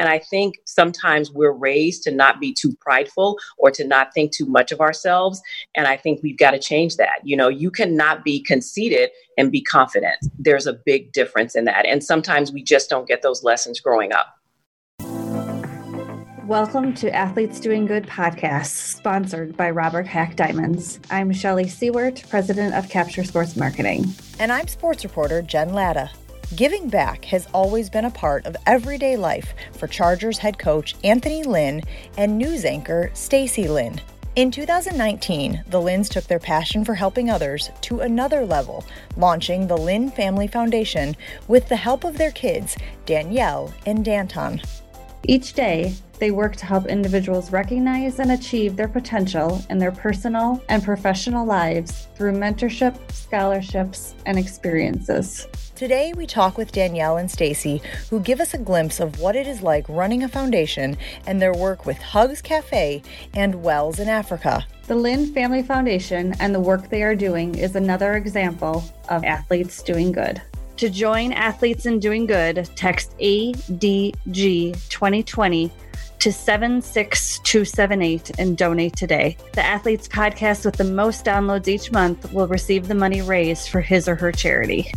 And I think sometimes we're raised to not be too prideful or to not think too much of ourselves. And I think we've got to change that. You know, you cannot be conceited and be confident. There's a big difference in that. And sometimes we just don't get those lessons growing up. Welcome to Athletes Doing Good podcast, sponsored by Robert Haack Diamonds. I'm Shelly Seward, president of Capture Sports Marketing. And I'm sports reporter Jen Latta. Giving back has always been a part of everyday life for Chargers head coach Anthony Lynn and news anchor Stacey Lynn. In 2019, the Lynns took their passion for helping others to another level, launching the Lynn Family Foundation with the help of their kids, Danielle and D'Anton. Each day, they work to help individuals recognize and achieve their potential in their personal and professional lives through mentorship, scholarships, and experiences. Today we talk with Danielle and Stacey, who give us a glimpse of what it is like running a foundation and their work with Hugs Cafe and Wells in Africa. The Lynn Family Foundation and the work they are doing is another example of athletes doing good. To join Athletes in Doing Good, text ADG 2020 to 76278 and donate today. The Athletes podcast with the most downloads each month will receive the money raised for his or her charity.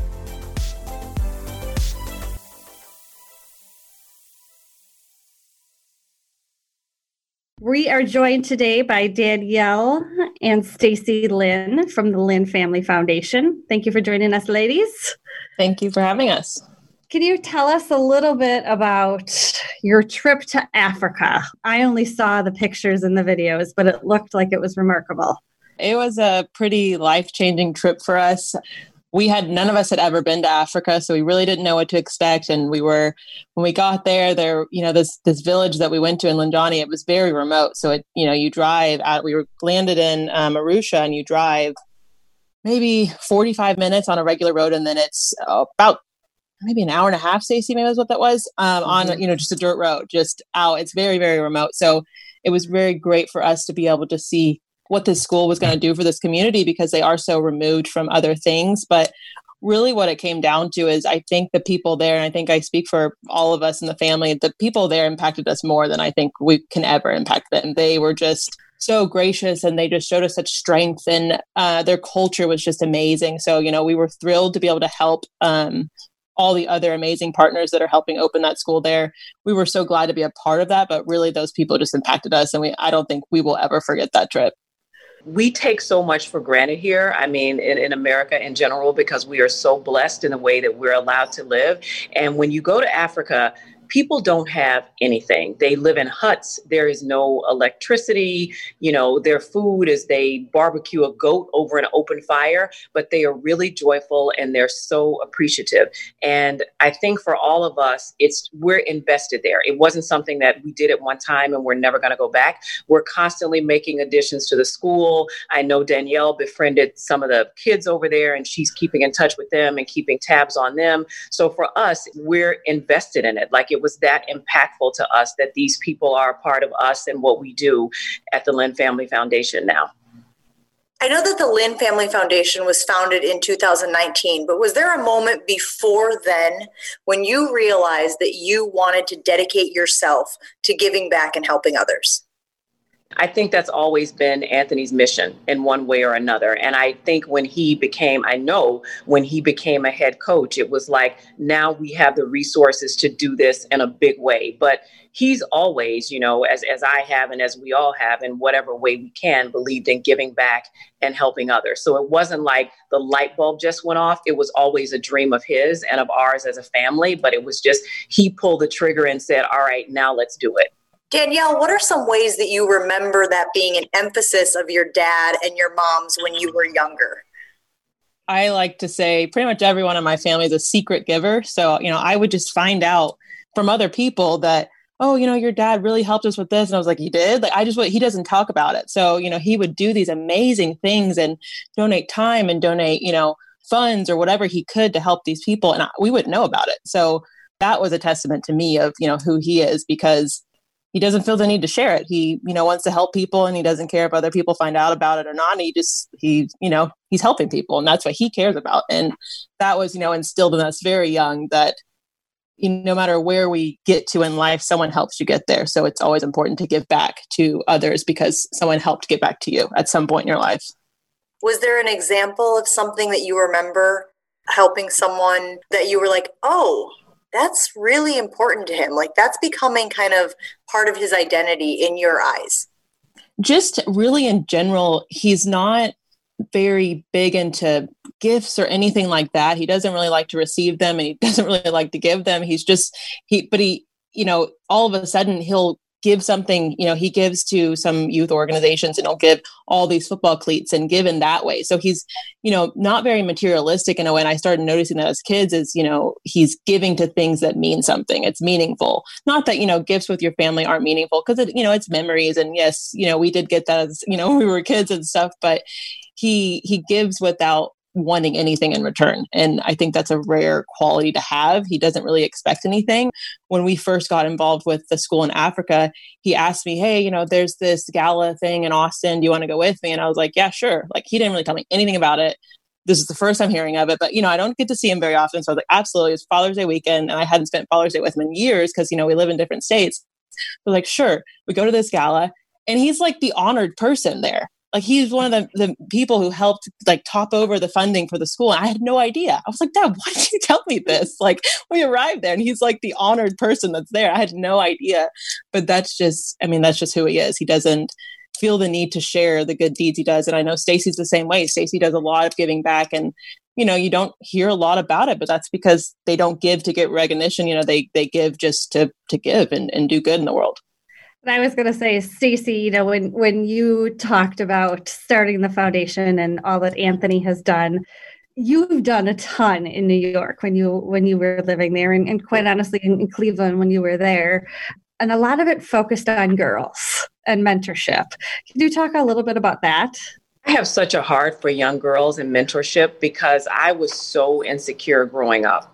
We are joined today by Danielle and Stacey Lynn from the Lynn Family Foundation. Thank you for joining us, ladies. Thank you for having us. Can you tell us a little bit about your trip to Africa? I only saw the pictures and the videos, but it looked like it was remarkable. It was a pretty life changing trip for us. We had none of us had ever been to Africa, so we really didn't know what to expect. And we were when we got there, there, you know, this this village that we went to in Linjani, it was very remote. So it, you know, you drive out. We were landed in um, Arusha, and you drive maybe 45 minutes on a regular road, and then it's about maybe an hour and a half, Stacey, maybe was what that was, um, mm-hmm. on, you know, just a dirt road, just out. It's very, very remote. So it was very great for us to be able to see what this school was going to do for this community because they are so removed from other things. But really what it came down to is I think the people there, and I think I speak for all of us in the family, the people there impacted us more than I think we can ever impact them. They were just so gracious and they just showed us such strength and uh, their culture was just amazing. So, you know, we were thrilled to be able to help um, all the other amazing partners that are helping open that school there. We were so glad to be a part of that, but really those people just impacted us and we I don't think we will ever forget that trip. We take so much for granted here. I mean, in, in America in general, because we are so blessed in the way that we're allowed to live. And when you go to Africa, people don't have anything. They live in huts. There is no electricity. You know, their food is they barbecue a goat over an open fire, but they are really joyful and they're so appreciative. And I think for all of us, it's we're invested there. It wasn't something that we did at one time and we're never going to go back. We're constantly making additions to the school. I know Danielle befriended some of the kids over there and she's keeping in touch with them and keeping tabs on them. So for us, we're invested in it. Like it was that impactful to us that these people are a part of us and what we do at the Lynn Family Foundation now. I know that the Lynn Family Foundation was founded in 2019, but was there a moment before then when you realized that you wanted to dedicate yourself to giving back and helping others? I think that's always been Anthony's mission in one way or another. And I think when he became, I know when he became a head coach, it was like, now we have the resources to do this in a big way. But he's always, you know, as, as I have and as we all have, in whatever way we can, believed in giving back and helping others. So it wasn't like the light bulb just went off. It was always a dream of his and of ours as a family. But it was just, he pulled the trigger and said, all right, now let's do it. Danielle, what are some ways that you remember that being an emphasis of your dad and your mom's when you were younger? I like to say pretty much everyone in my family is a secret giver. So, you know, I would just find out from other people that, oh, you know, your dad really helped us with this. And I was like, he did? Like, I just, he doesn't talk about it. So, you know, he would do these amazing things and donate time and donate, you know, funds or whatever he could to help these people. And I, we wouldn't know about it. So that was a testament to me of, you know, who he is because he doesn't feel the need to share it. He, you know, wants to help people and he doesn't care if other people find out about it or not. he just, he, you know, he's helping people and that's what he cares about. And that was, you know, instilled in us very young that you know, no matter where we get to in life, someone helps you get there. So it's always important to give back to others because someone helped get back to you at some point in your life. Was there an example of something that you remember helping someone that you were like, oh, that's really important to him? Like that's becoming kind of part of his identity in your eyes? Just really in general, he's not very big into gifts or anything like that. He doesn't really like to receive them and he doesn't really like to give them. He's just he but he, you know, all of a sudden he'll give something, you know, he gives to some youth organizations and he'll give all these football cleats and give in that way. So he's, you know, not very materialistic in a way. And I started noticing that as kids is, you know, he's giving to things that mean something. It's meaningful. Not that, you know, gifts with your family aren't meaningful because it, you know, it's memories. And yes, you know, we did get that as, you know, we were kids and stuff, but he he gives without wanting anything in return. And I think that's a rare quality to have. He doesn't really expect anything. When we first got involved with the school in Africa, he asked me, Hey, you know, there's this gala thing in Austin. Do you want to go with me? And I was like, Yeah, sure. Like he didn't really tell me anything about it. This is the first time hearing of it, but you know, I don't get to see him very often. So I was like, absolutely, it's Father's Day weekend. And I hadn't spent Father's Day with him in years because, you know, we live in different states. We're like, sure, we go to this gala. And he's like the honored person there like he's one of the, the people who helped like top over the funding for the school and i had no idea. I was like dad why did you tell me this? Like we arrived there and he's like the honored person that's there. I had no idea. But that's just i mean that's just who he is. He doesn't feel the need to share the good deeds he does and i know stacey's the same way. Stacey does a lot of giving back and you know you don't hear a lot about it but that's because they don't give to get recognition. You know they they give just to to give and, and do good in the world I was going to say, Stacey, you know, when when you talked about starting the foundation and all that Anthony has done, you've done a ton in New York when you when you were living there, and, and quite honestly, in, in Cleveland when you were there, and a lot of it focused on girls and mentorship. Can you talk a little bit about that? I have such a heart for young girls and mentorship because I was so insecure growing up.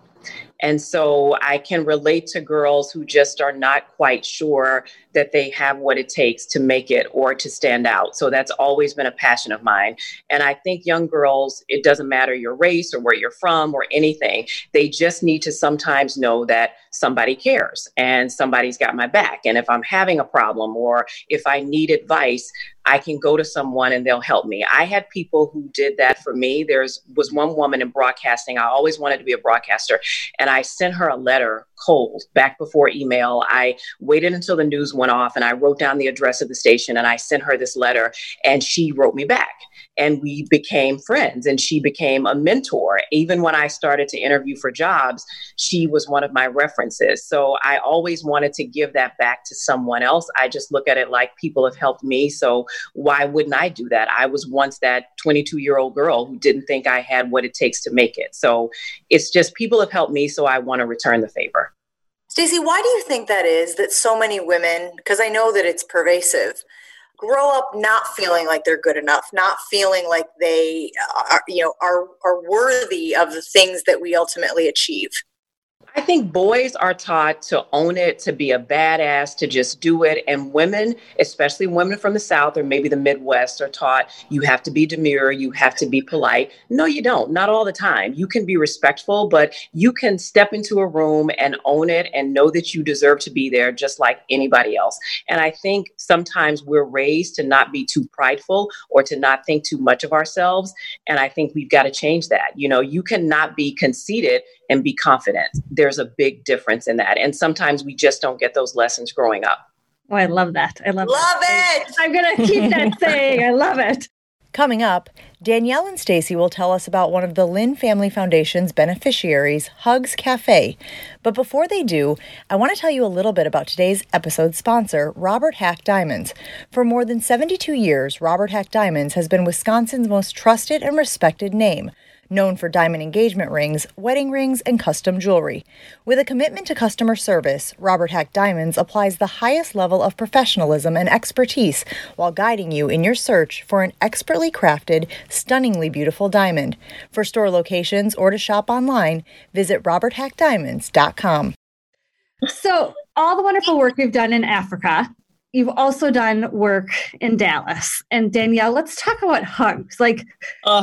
And so I can relate to girls who just are not quite sure that they have what it takes to make it or to stand out. So that's always been a passion of mine. And I think young girls, it doesn't matter your race or where you're from or anything, they just need to sometimes know that somebody cares and somebody's got my back. And if I'm having a problem or if I need advice, I can go to someone and they'll help me. I had people who did that for me. There's was one woman in broadcasting. I always wanted to be a broadcaster and I sent her a letter cold back before email. I waited until the news went off and I wrote down the address of the station and I sent her this letter and she wrote me back. And we became friends and she became a mentor. Even when i started to interview for jobs she was one of my references. So i always wanted to give that back to someone else. I just look at it like people have helped me. So why wouldn't i do that? I was once that 22 year old girl who didn't think i had what it takes to make it. So it's just people have helped me so i want to return the favor Stacey, why do you think that is that so many women, because I know that it's pervasive, grow up not feeling like they're good enough, not feeling like they are, you know, are are worthy of the things that we ultimately achieve. I think boys are taught to own it, to be a badass, to just do it. And women, especially women from the South or maybe the Midwest, are taught you have to be demure, you have to be polite. No, you don't. Not all the time. You can be respectful, but you can step into a room and own it and know that you deserve to be there just like anybody else. And I think sometimes we're raised to not be too prideful or to not think too much of ourselves. And I think we've got to change that. You know, you cannot be conceited and be confident. There's a big difference in that. And sometimes we just don't get those lessons growing up. Oh, I love that. I love, love that. it. I'm going to keep that saying. I love it. Coming up, Danielle and Stacy will tell us about one of the Lynn Family Foundation's beneficiaries, Hugs Cafe. But before they do, I want to tell you a little bit about today's episode sponsor, Robert Haack Diamonds. For more than 72 years, Robert Haack Diamonds has been Wisconsin's most trusted and respected name known for diamond engagement rings, wedding rings, and custom jewelry. With a commitment to customer service, Robert Haack Diamonds applies the highest level of professionalism and expertise while guiding you in your search for an expertly crafted, stunningly beautiful diamond. For store locations or to shop online, visit roberthaackdiamonds.com. So, all the wonderful work we've done in Africa, you've also done work in Dallas. And Danielle, let's talk about hugs. Like, oh,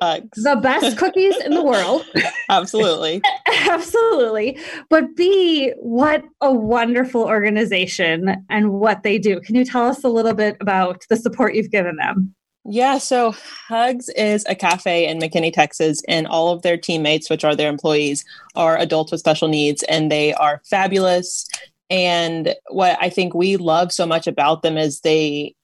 hugs. the best cookies in the world. Absolutely. Absolutely. But B, what a wonderful organization and what they do. Can you tell us a little bit about the support you've given them? Yeah, so Hugs is a cafe in McKinney, Texas, and all of their teammates, which are their employees, are adults with special needs, and they are fabulous. And what I think we love so much about them is they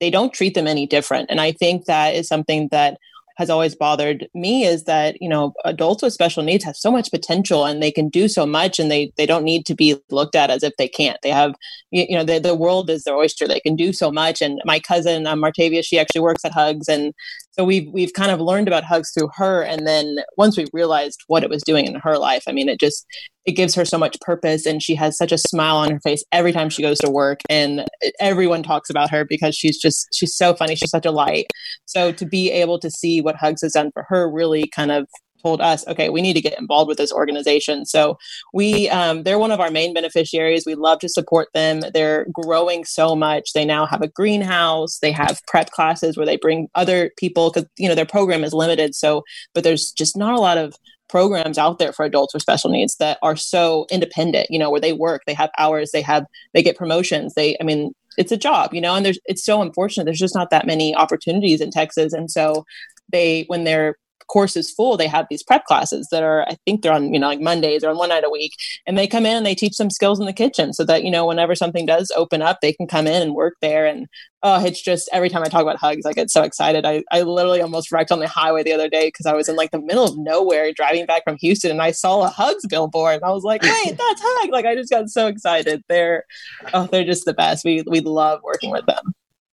they don't treat them any different. And I think that is something that has always bothered me is that you know adults with special needs have so much potential and they can do so much and they they don't need to be looked at as if they can't. They have you, you know the, the world is their oyster. They can do so much. And my cousin um, martavia she actually works at hugs and so we've we've kind of learned about hugs through her and then once we realized what it was doing in her life i mean it just it gives her so much purpose and she has such a smile on her face every time she goes to work and everyone talks about her because she's just she's so funny she's such a light. So to be able to see what hugs has done for her really kind of told us, okay, we need to get involved with this organization. So we, um, they're one of our main beneficiaries. We love to support them. They're growing so much. They now have a greenhouse. They have prep classes where they bring other people because you know their program is limited. So, but there's just not a lot of programs out there for adults with special needs that are so independent you know where they work they have hours they have they get promotions they i mean it's a job you know and there's it's so unfortunate there's just not that many opportunities in texas and so they when they're course is full, they have these prep classes that are, I think they're on, you know, like Mondays or on one night a week. And they come in and they teach them skills in the kitchen so that, you know, whenever something does open up, they can come in and work there. And oh, it's just every time I talk about hugs, I get so excited. I, I literally almost wrecked on the highway the other day because I was in like the middle of nowhere driving back from Houston and I saw a hugs billboard. And I was like, wait, that's hug. Like I just got so excited. They're oh, they're just the best. We we love working with them.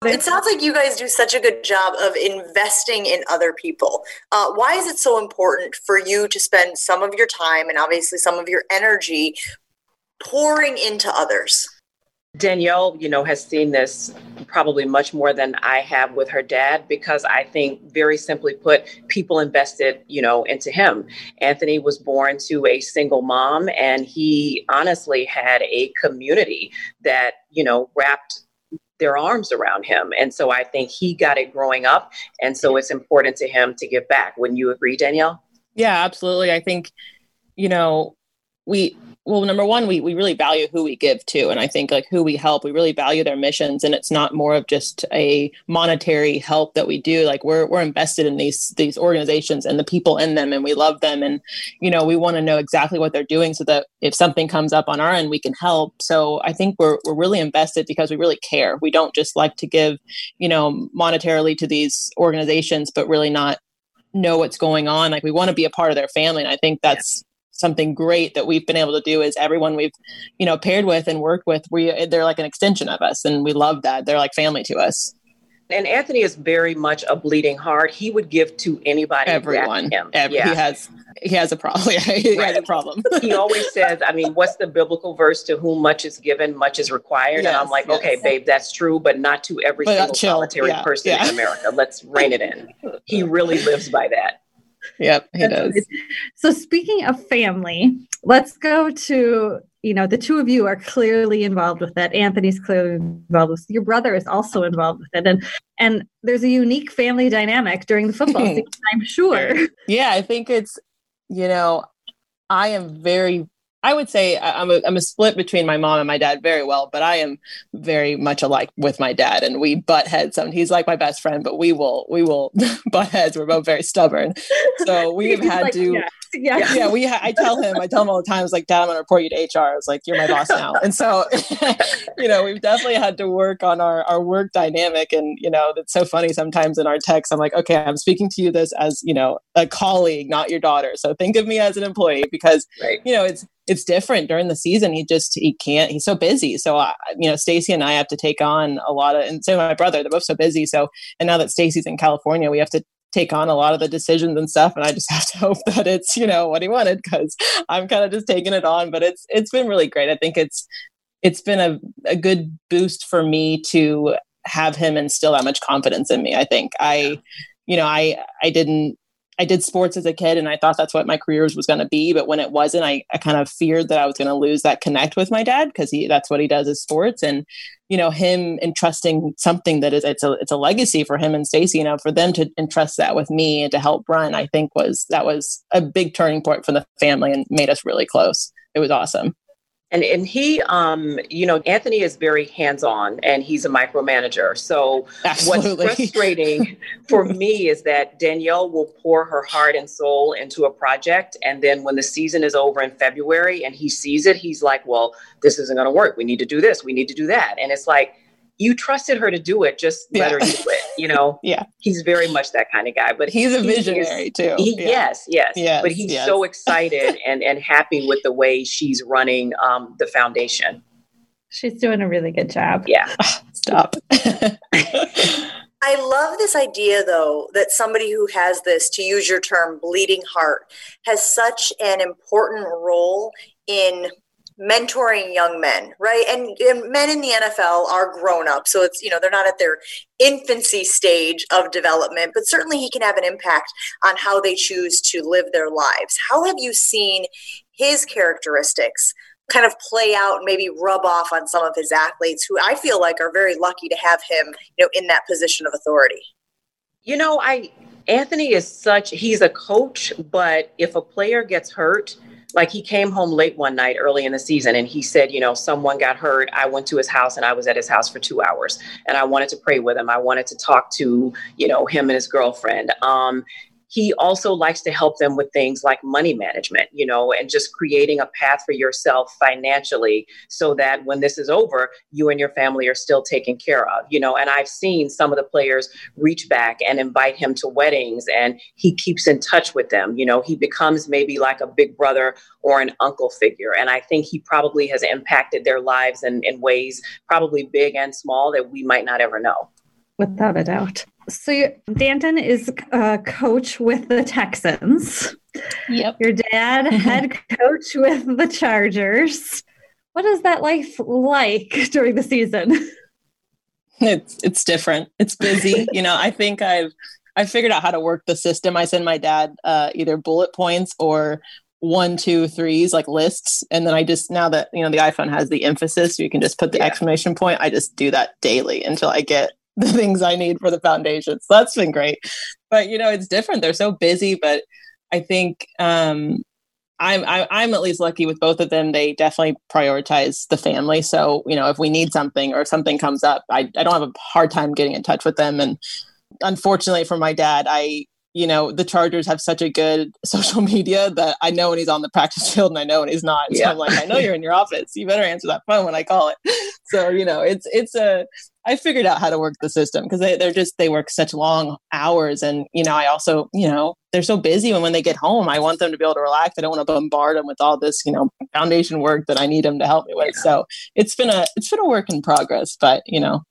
It sounds like you guys do such a good job of investing in other people. Uh, why is it so important for you to spend some of your time and obviously some of your energy pouring into others? Danielle, you know, has seen this probably much more than I have with her dad because I think, very simply put, people invested, you know, into him. Anthony was born to a single mom, and he honestly had a community that, you know, wrapped their arms around him. And so I think he got it growing up. And so it's important to him to give back. Wouldn't you agree, Danielle? Yeah, absolutely. I think, you know, we well number one we, we really value who we give to. And i think like who we help we really value their missions. And it's not more of just a monetary help that we do. Like we're we're invested in these these organizations and the people in them and we love them. And you know we want to know exactly what they're doing so that if something comes up on our end we can help. So i think we're we're really invested because we really care. We don't just like to give you know monetarily to these organizations but really not know what's going on. Like we want to be a part of their family. And i think that's something great that we've been able to do is everyone we've you know paired with and worked with we they're like an extension of us and we love that they're like family to us and Anthony is very much a bleeding heart. He would give to anybody. Everyone. Him. Every, yeah. He has he has a problem. he right. has a problem. he always says, I mean, what's the biblical verse to whom much is given, much is required? Yes, and I'm like, yes. okay, babe, that's true, but not to every but single solitary yeah, person yeah. in America. Let's rein it in. He really lives by that. Yep, he does. So speaking of family, let's go to you know the two of you are clearly involved with it. Anthony's clearly involved with it. your brother is also involved with it, and and there's a unique family dynamic during the football season. I'm sure. Yeah, I think it's you know I am very I would say I'm a, I'm a split between my mom and my dad very well, but I am very much alike with my dad, and we butt heads. And he's like my best friend, but we will we will butt heads. We're both very stubborn, so we have had like, to. Yeah. Yeah, yeah. We, ha- I tell him, I tell him all the time. It's like, Dad, I'm gonna report you to HR. I was like, you're my boss now, and so, you know, we've definitely had to work on our our work dynamic, and you know, that's so funny. Sometimes in our text, I'm like, okay, I'm speaking to you this as you know a colleague, not your daughter. So think of me as an employee because right. you know it's it's different during the season. He just he can't. He's so busy. So I, you know, Stacey and I have to take on a lot of, and so my brother. They're both so busy. So and now that Stacey's in California, we have to take on a lot of the decisions and stuff and i just have to hope that it's you know what he wanted because i'm kind of just taking it on but it's it's been really great i think it's it's been a, a good boost for me to have him instill that much confidence in me i think i you know i i didn't I did sports as a kid and I thought that's what my career was was going to be. But when it wasn't, I, I kind of feared that I was going to lose that connect with my dad because he that's what he does is sports. And, you know, him entrusting something that is it's a it's a legacy for him and Stacey, you know, for them to entrust that with me and to help run, I think was that was a big turning point for the family and made us really close. It was awesome. And and he, um, you know, Anthony is very hands on, and he's a micromanager. So Absolutely. what's frustrating for me is that Danielle will pour her heart and soul into a project, and then when the season is over in February, and he sees it, he's like, "Well, this isn't going to work. We need to do this. We need to do that." And it's like you trusted her to do it just yeah. let her do it you know? Yeah. He's very much that kind of guy but he's a visionary he too. he, yeah. yes, yes yes but he's yes. so excited and and happy with the way she's running um, the foundation. She's doing a really good job. Yeah. Stop. I love this idea, though, that somebody who has this, to use your term, bleeding heart, has such an important role in mentoring young men, right? And, and, men in the NFL are grown up, so it's you know they're not at their infancy stage of development, but certainly he can have an impact on how they choose to live their lives. How have you seen his characteristics kind of play out, maybe rub off on some of his athletes, who I feel like are very lucky to have him, you know, in that position of authority? You know, I Anthony is such he's a coach, but if a player gets hurt like he came home late one night early in the season and he said, you know, someone got hurt. I went to his house and I was at his house for two hours and I wanted to pray with him. I wanted to talk to, you know, him and his girlfriend. Um, he also likes to help them with things like money management, you know, and just creating a path for yourself financially so that when this is over, you and your family are still taken care of, you know. And I've seen some of the players reach back and invite him to weddings and he keeps in touch with them. You know, he becomes maybe like a big brother or an uncle figure. And I think he probably has impacted their lives in, in ways probably big and small that we might not ever know. Without a doubt. So D'Anton is a coach with the Texans. Yep. Your dad, head coach with the Chargers. What is that life like during the season? It's it's different. It's busy. you know, I think I've I figured out how to work the system. I send my dad uh, either bullet points or one, two, threes, like lists. And then I just, now that, you know, the iPhone has the emphasis, you can just put the yeah. exclamation point. I just do that daily until I get the things I need for the foundation. So that's been great. But you know, it's different. They're so busy, but I think um I'm I, am i am at least lucky with both of them. They definitely prioritize the family. So you know, if we need something or if something comes up, I I don't have a hard time getting in touch with them. And unfortunately for my dad, I you know the Chargers have such a good social media that I know when he's on the practice field and I know when he's not. So yeah. I'm like, I know you're in your office. You better answer that phone when I call it. So you know, it's it's a I figured out how to work the system because they, they're just they work such long hours, and you know I also you know they're so busy, and when they get home, I want them to be able to relax. I don't want to bombard them with all this you know foundation work that I need them to help me with. Yeah. So it's been a it's been a work in progress, but you know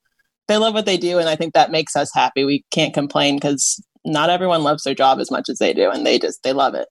they love what they do, and I think that makes us happy. We can't complain because not everyone loves their job as much as they do, and they just they love it.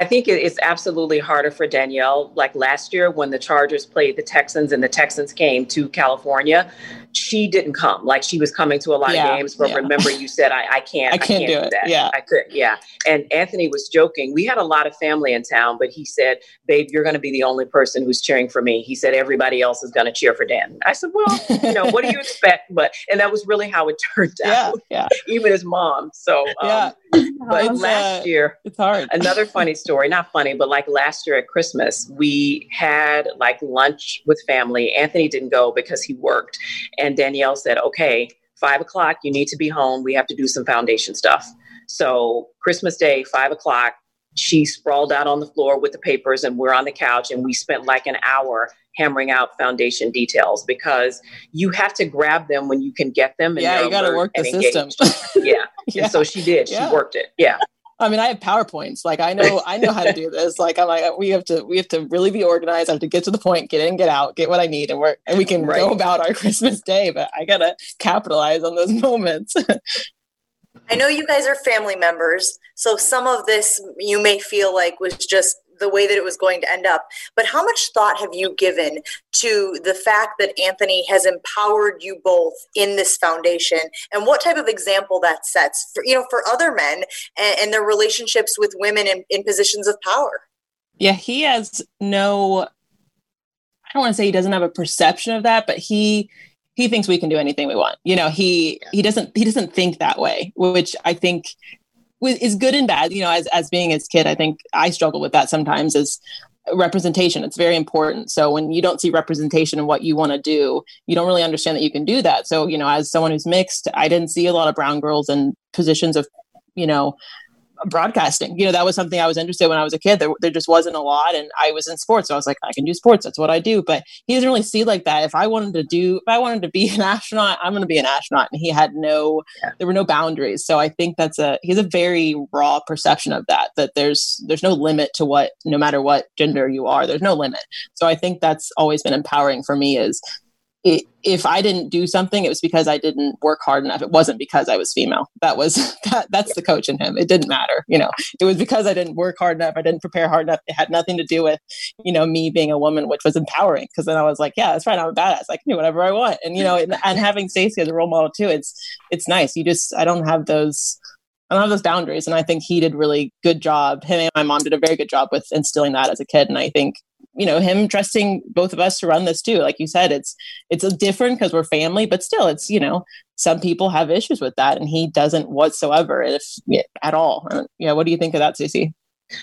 I think it's absolutely harder for Danielle. Like last year when the Chargers played the Texans and the Texans came to California, she didn't come. Like she was coming to a lot yeah, of games, but yeah. remember you said I, I can't I can't, I can't do, do, it. That. Yeah. I could, yeah. And Anthony was joking. We had a lot of family in town, but he said, Babe, you're gonna be the only person who's cheering for me. He said everybody else is gonna cheer for Dan. I said, Well, you know, what do you expect? But and that was really how it turned out. Yeah. Even his mom. So um, yeah. but last year it's hard. another funny story, not funny, but like last year at Christmas, we had like lunch with family. Anthony didn't go because he worked. And Danielle said, okay, five o'clock, you need to be home. We have to do some foundation stuff. So Christmas Day, five o'clock, she sprawled out on the floor with the papers and we're on the couch and we spent like an hour hammering out foundation details because you have to grab them when you can get them. yeah, you got to work the system. yeah. yeah. And so she did. She yeah. worked it. Yeah. I mean, I have PowerPoints. Like I know, I know how to do this. Like I'm like, we have to, we have to really be organized. I have to get to the point, get in, get out, get what I need, and work, and we can right. go about our Christmas day. But I gotta capitalize on those moments. I know you guys are family members, so some of this you may feel like was just the way that it was going to end up. But how much thought have you given to the fact that Anthony has empowered you both in this foundation and what type of example that sets for, you know, for other men and, and their relationships with women in, in positions of power? Yeah, he has no, I don't want to say he doesn't have a perception of that, but he, he thinks we can do anything we want. You know, he he doesn't he doesn't think that way, which I think is good and bad. You know, as as being his kid, I think I struggle with that sometimes. As representation, it's very important. So when you don't see representation in what you want to do, you don't really understand that you can do that. So you know, as someone who's mixed, I didn't see a lot of brown girls in positions of you know broadcasting. You know, that was something I was interested in when I was a kid. There, there just wasn't a lot, and I was in sports, so I was like, I can do sports. That's what I do. But he doesn't really see like that. If I wanted to do, if I wanted to be an astronaut, I'm going to be an astronaut. And he had no, yeah. there were no boundaries. So I think that's a he has a very raw perception of that. That there's there's no limit to what, no matter what gender you are, there's no limit. So I think that's always been empowering for me. Is it, if I didn't do something, it was because I didn't work hard enough. It wasn't because I was female. That was that, that's the coach in him. It didn't matter, you know. It was because I didn't work hard enough. I didn't prepare hard enough. It had nothing to do with, you know, me being a woman, which was empowering. Because then I was like, yeah, that's right. I'm a badass. I can do whatever I want. And you know, and, and having Stacey as a role model too, it's it's nice. You just I don't have those. I don't have those boundaries, and I think he did really good job. Him and my mom did a very good job with instilling that as a kid, and I think you know him trusting both of us to run this too like you said it's it's different because we're family but still it's you know some people have issues with that and he doesn't whatsoever if at all uh, yeah what do you think of that Stacey?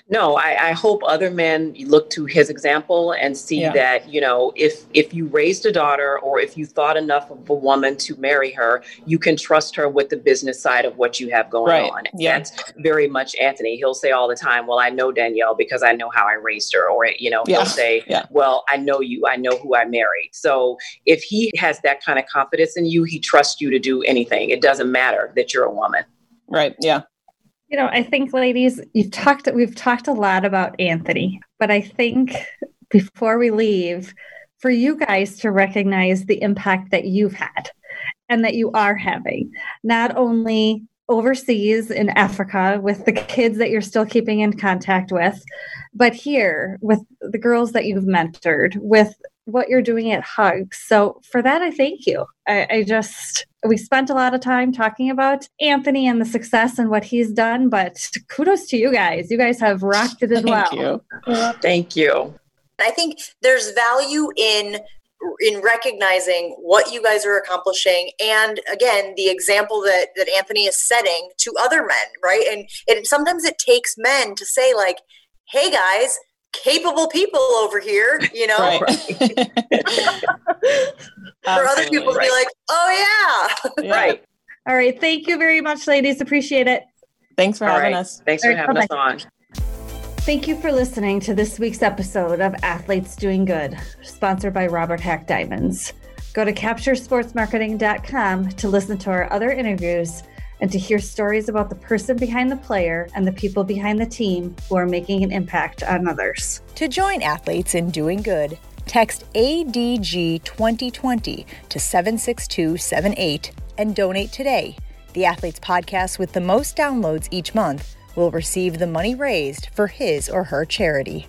No, I, I, hope other men look to his example and see yeah. that, you know, if if you raised a daughter or if you thought enough of a woman to marry her, you can trust her with the business side of what you have going right. on. Yeah. That's very much Anthony. He'll say all the time, Well, I know Danielle because I know how I raised her. Or, you know, he'll say, yeah. Well, I know you, I know who I married. So if he has that kind of confidence in you, he trusts you to do anything. It doesn't matter that you're a woman. Right. Yeah. You know, I think, ladies, you've talked. We've talked a lot about Anthony, but I think before we leave, for you guys to recognize the impact that you've had and that you are having, not only overseas in Africa with the kids that you're still keeping in contact with, but here with the girls that you've mentored, with what you're doing at Hugs. So for that, I thank you. I, I, just we spent a lot of time talking about Anthony and the success and what he's done, but kudos to you guys. You guys have rocked it as thank well. You. Thank you. I think there's value in in recognizing what you guys are accomplishing and again the example that that Anthony is setting to other men right and and sometimes it takes men to say like hey guys capable people over here, you know. Right. For other people to right. be like, oh yeah. yeah. Right. All right. Thank you very much, ladies. Appreciate it. Thanks for All having right. us. Thanks All for having bye-bye. us on. Thank you for listening to this week's episode of Athletes Doing Good, sponsored by Robert Haack Diamonds. Go to capturesportsmarketing.com to listen to our other interviews and to hear stories about the person behind the player and the people behind the team who are making an impact on others. To join athletes in doing good, text ADG 2020 to 76278 and donate today. The Athletes Podcast with the most downloads each month will receive the money raised for his or her charity.